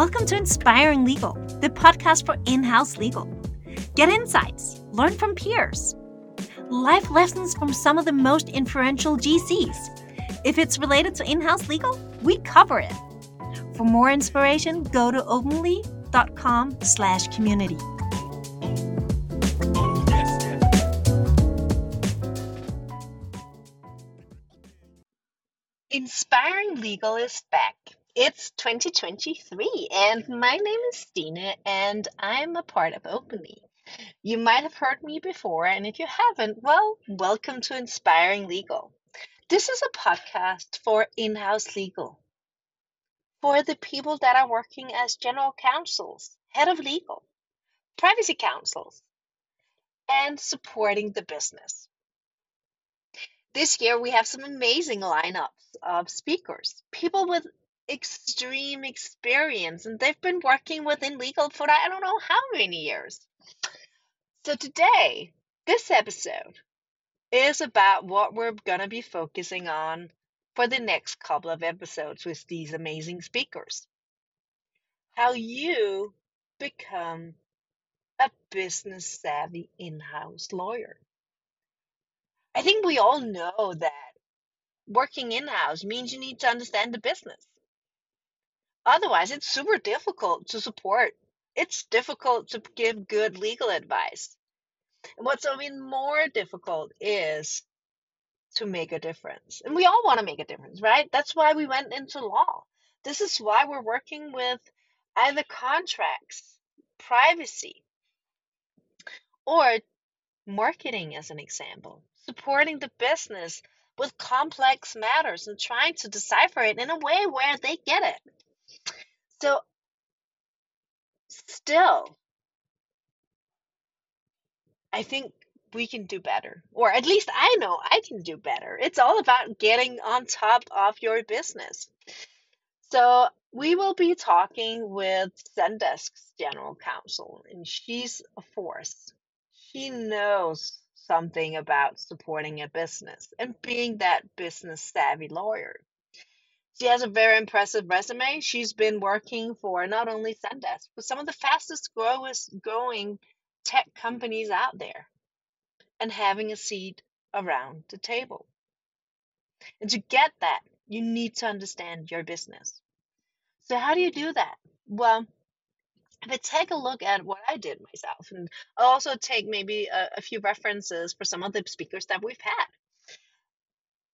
Welcome to Inspiring Legal, the podcast for in house legal. Get insights, learn from peers, life lessons from some of the most influential GCs. If it's related to in house legal, we cover it. For more inspiration, go to openli.com slash community. Inspiring Legal is back. It's 2023, and my name is Stine, and I'm a part of Openli. You might have heard me before, and if you haven't, well, welcome to Inspiring Legal. This is a podcast for in house legal, for the people that are working as general counsels, head of legal, privacy counsels, and supporting the business. This year, we have some amazing lineups of speakers, people with extreme experience, and they've been working within legal for I don't know how many years. So, today, this episode is about what we're going to be focusing on for the next couple of episodes with these amazing speakers. How you become a business savvy in house lawyer. I think we all know that working in house means you need to understand the business. Otherwise, it's super difficult to support. It's difficult to give good legal advice. And what's even more difficult is to make a difference. And we all want to make a difference, right? That's why we went into law. This is why we're working with either contracts, privacy, or marketing, as an example supporting the business with complex matters and trying to decipher it in a way where they get it. So, still, I think we can do better. Or at least I know I can do better. It's all about getting on top of your business. So, we will be talking with Zendesk's general counsel, and she's a force. She knows something about supporting a business and being that business savvy lawyer. She has a very impressive resume. She's been working for not only Zendesk, but some of the fastest growers, growing tech companies out there and having a seat around the table. And to get that, you need to understand your business. So, how do you do that? Well, but take a look at what I did myself, and I'll also take maybe a, a few references for some of the speakers that we've had.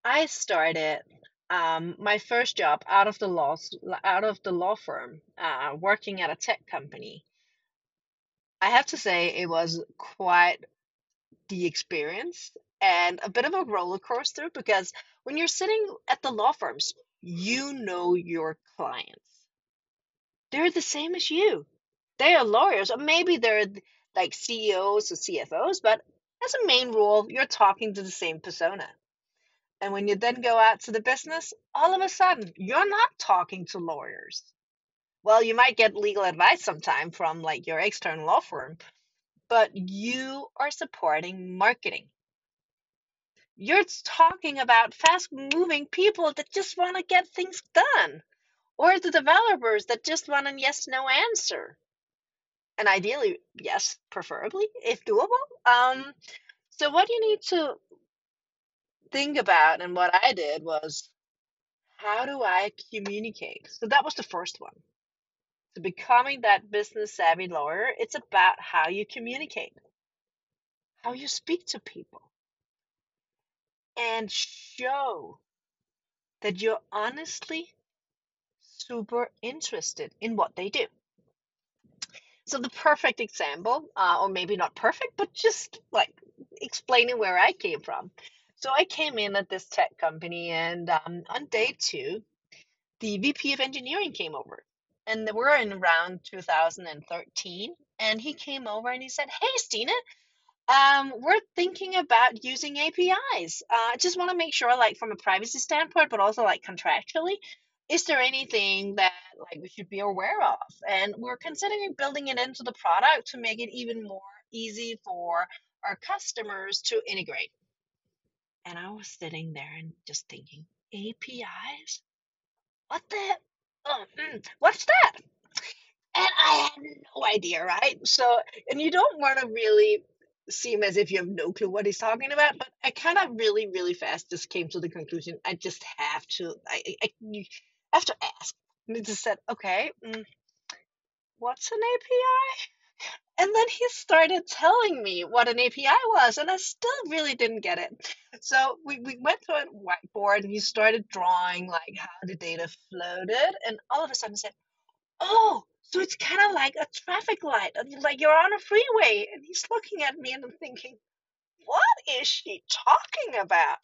I started um, my first job out of the law out of the law firm, uh, working at a tech company. I have to say it was quite the experience and a bit of a roller coaster because when you're sitting at the law firms, you know your clients. They're the same as you they are lawyers, or maybe they're like CEOs or CFOs, but as a main rule, you're talking to the same persona. And when you then go out to the business, all of a sudden, you're not talking to lawyers. Well, you might get legal advice sometime from like your external law firm, but you are supporting marketing. You're talking about fast moving people that just want to get things done, or the developers that just want a yes no answer and ideally, yes, preferably if doable. Um, so what you need to think about, and what I did was, how do I communicate? So that was the first one. So becoming that business savvy lawyer, it's about how you communicate, how you speak to people, and show that you're honestly super interested in what they do. So the perfect example, uh, or maybe not perfect, but just like explaining where I came from. So I came in at this tech company, and um, on day two, the VP of engineering came over, and we're in around 2013. And he came over and he said, "Hey, Stine, um, we're thinking about using APIs. Uh, I just want to make sure, like from a privacy standpoint, but also like contractually, is there anything that like we should be aware of and we're considering building it into the product to make it even more easy for our customers to integrate and i was sitting there and just thinking apis what the oh, mm, what's that And I had no idea, right? So, and you don't want to really seem as if you have no clue what he's talking about, but I kind of really, really fast just came to the conclusion I just have to, I, I, you have to ask. And he just said, okay, mm, what's an API? And then he started telling me what an API was, and I still really didn't get it. So we, we went to a whiteboard and he started drawing like how the data floated, and all of a sudden said, Oh, so it's kind of like a traffic light, like you're on a freeway. And he's looking at me, and I'm thinking, what is she talking about?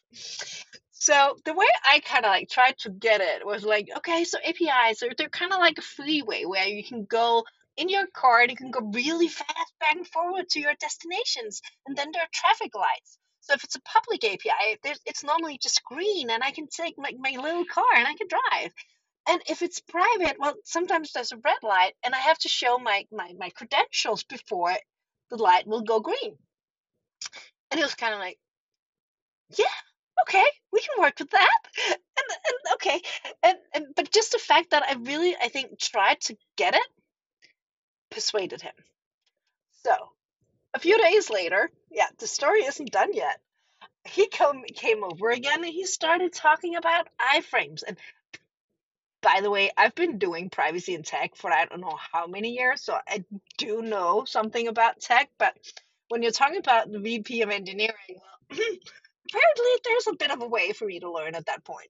So the way I kind of like tried to get it was like, okay, so APIs are they're kind of like a freeway where you can go in your car and you can go really fast back and forward to your destinations, and then there are traffic lights. So if it's a public API, it's normally just green, and I can take my, my little car and I can drive. And if it's private, well, sometimes there's a red light, and I have to show my my, my credentials before the light will go green. And it was kind of like, yeah, okay, we can work with that. And, and okay, and, and but just the fact that I really, I think, tried to get it, persuaded him. So a few days later, yeah, the story isn't done yet. He come came over again and he started talking about iframes and by the way, I've been doing privacy and tech for I don't know how many years, so I do know something about tech. But when you're talking about the VP of engineering, well, apparently there's a bit of a way for me to learn at that point.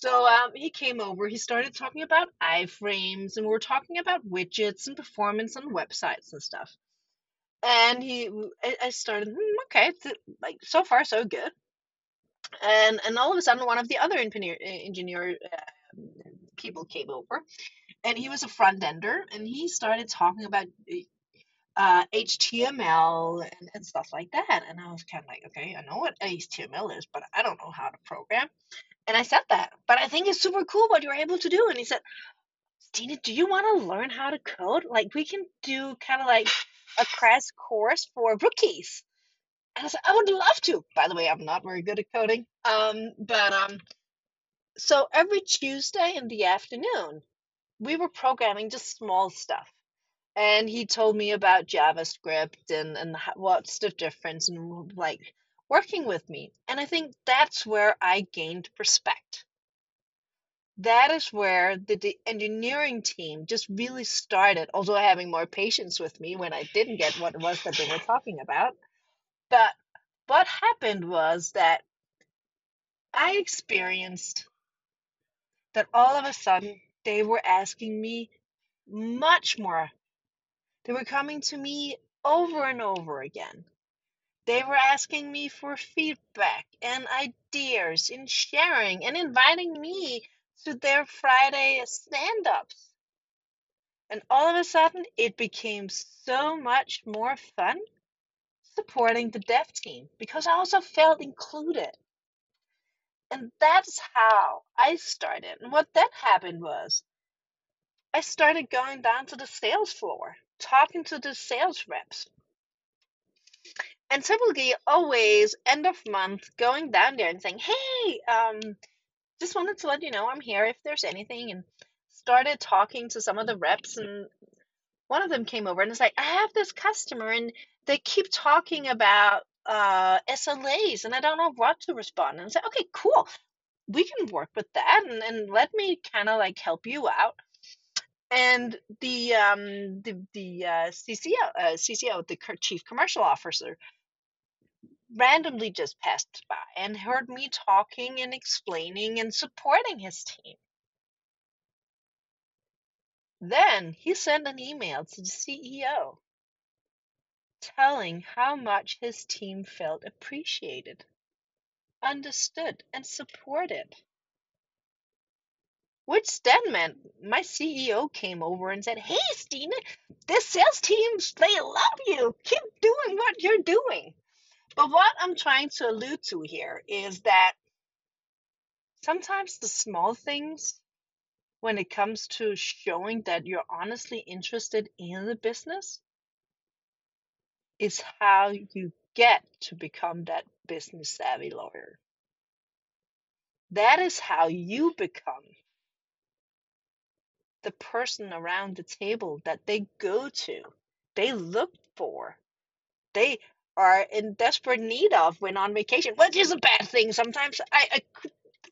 So um, he came over, he started talking about iframes, and we were talking about widgets and performance on websites and stuff. And he, I started, hmm, okay, like so far so good. And and all of a sudden, one of the other engineer engineer uh, people came over, and he was a front ender, and he started talking about uh, HTML and, and stuff like that. And I was kind of like, okay, I know what HTML is, but I don't know how to program. And I said that, but I think it's super cool what you're able to do. And he said, Stine, do you want to learn how to code? Like, we can do kind of like a crash course for rookies. And I said, I would love to. By the way, I'm not very good at coding. Um, but um, so every Tuesday in the afternoon, we were programming just small stuff. And he told me about JavaScript and, and what's the difference and like working with me. And I think that's where I gained respect. That is where the, engineering team just really started, although having more patience with me when I didn't get what it was that they were talking about. But what happened was that I experienced that all of a sudden they were asking me much more. They were coming to me over and over again. They were asking me for feedback and ideas and sharing and inviting me to their Friday stand ups. And all of a sudden, it became so much more fun supporting the dev team because I also felt included. And that's how I started. And what then happened was I started going down to the sales floor, talking to the sales reps. And typically, always end of month, going down there and saying, "Hey, um, just wanted to let you know I'm here if there's anything." And started talking to some of the reps, and one of them came over and was like, "I have this customer, and they keep talking about uh, SLAs and I don't know what to respond. And I said, okay, cool. We can work with that and, and let me kind of like help you out. And the um the the uh, CCO uh, CCO the chief commercial officer randomly just passed by and heard me talking and explaining and supporting his team. Then he sent an email to the CEO telling how much his team felt appreciated, understood, and supported. Which then meant my CEO came over and said, Hey, Stine, this sales team, they love you. Keep doing what you're doing. But what I'm trying to allude to here is that sometimes the small things, when it comes to showing that you're honestly interested in the business, is how you get to become that business savvy lawyer. That is how you become the person around the table that they go to, they look for, they are in desperate need of when on vacation, which is a bad thing sometimes. I, I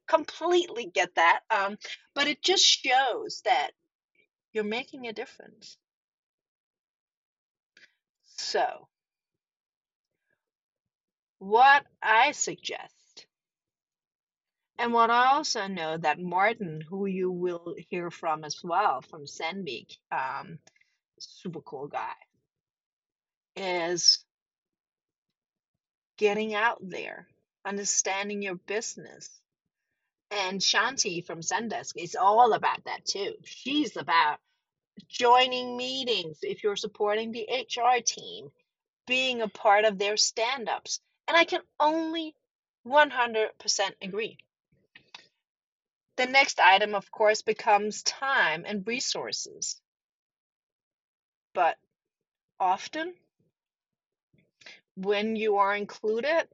completely get that. Um, but it just shows that you're making a difference. So, what I suggest, and what I also know that Martin, who you will hear from as well from Sandvik, um, super cool guy, is getting out there, understanding your business. And Shanti from Zendesk is all about that too. She's about joining meetings if you're supporting the HR team, being a part of their stand ups. And I can only 100% agree. The next item, of course, becomes time and resources. But often, when you are included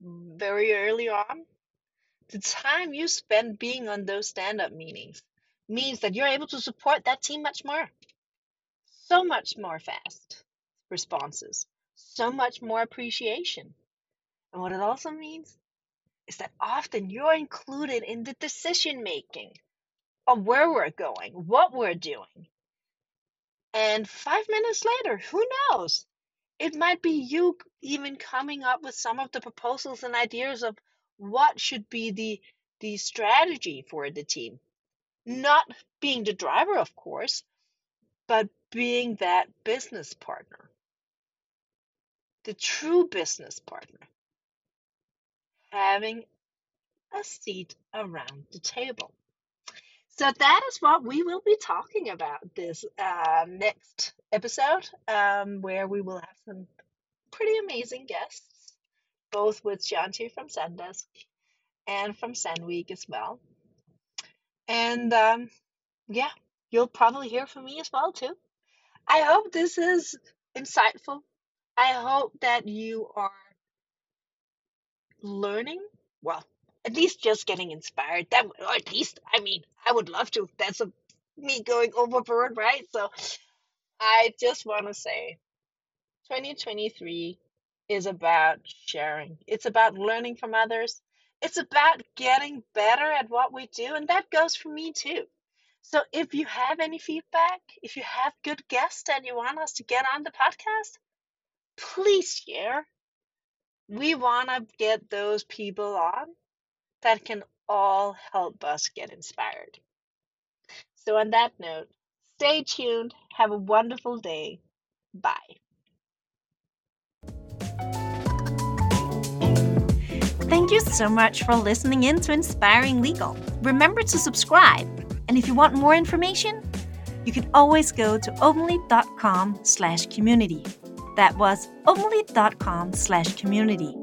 very early on, the time you spend being on those stand up meetings means that you're able to support that team much more. So much more fast responses, so much more appreciation. And what it also means is that often you're included in the decision making of where we're going, what we're doing. And five minutes later, who knows? It might be you even coming up with some of the proposals and ideas of what should be the the strategy for the team. Not being the driver, of course, but being that business partner. The true business partner. Having a seat around the table. So that is what we will be talking about this uh, next episode, um, where we will have some pretty amazing guests, both with Shanti from Zendesk and from Sandvik as well. And um, yeah, you'll probably hear from me as well too. I hope this is insightful. I hope that you are learning. Well, at least just getting inspired. That, or at least, I mean, I would love to. That's a, me going overboard, right? So I just want to say 2023 is about sharing, it's about learning from others, it's about getting better at what we do. And that goes for me too. So if you have any feedback, if you have good guests and you want us to get on the podcast, please share. We want to get those people on that can all help us get inspired. So, on that note, stay tuned. Have a wonderful day. Bye. Thank you so much for listening in to Inspiring Legal. Remember to subscribe. And if you want more information, you can always go to openli.com slash community. That was openli.com slash community.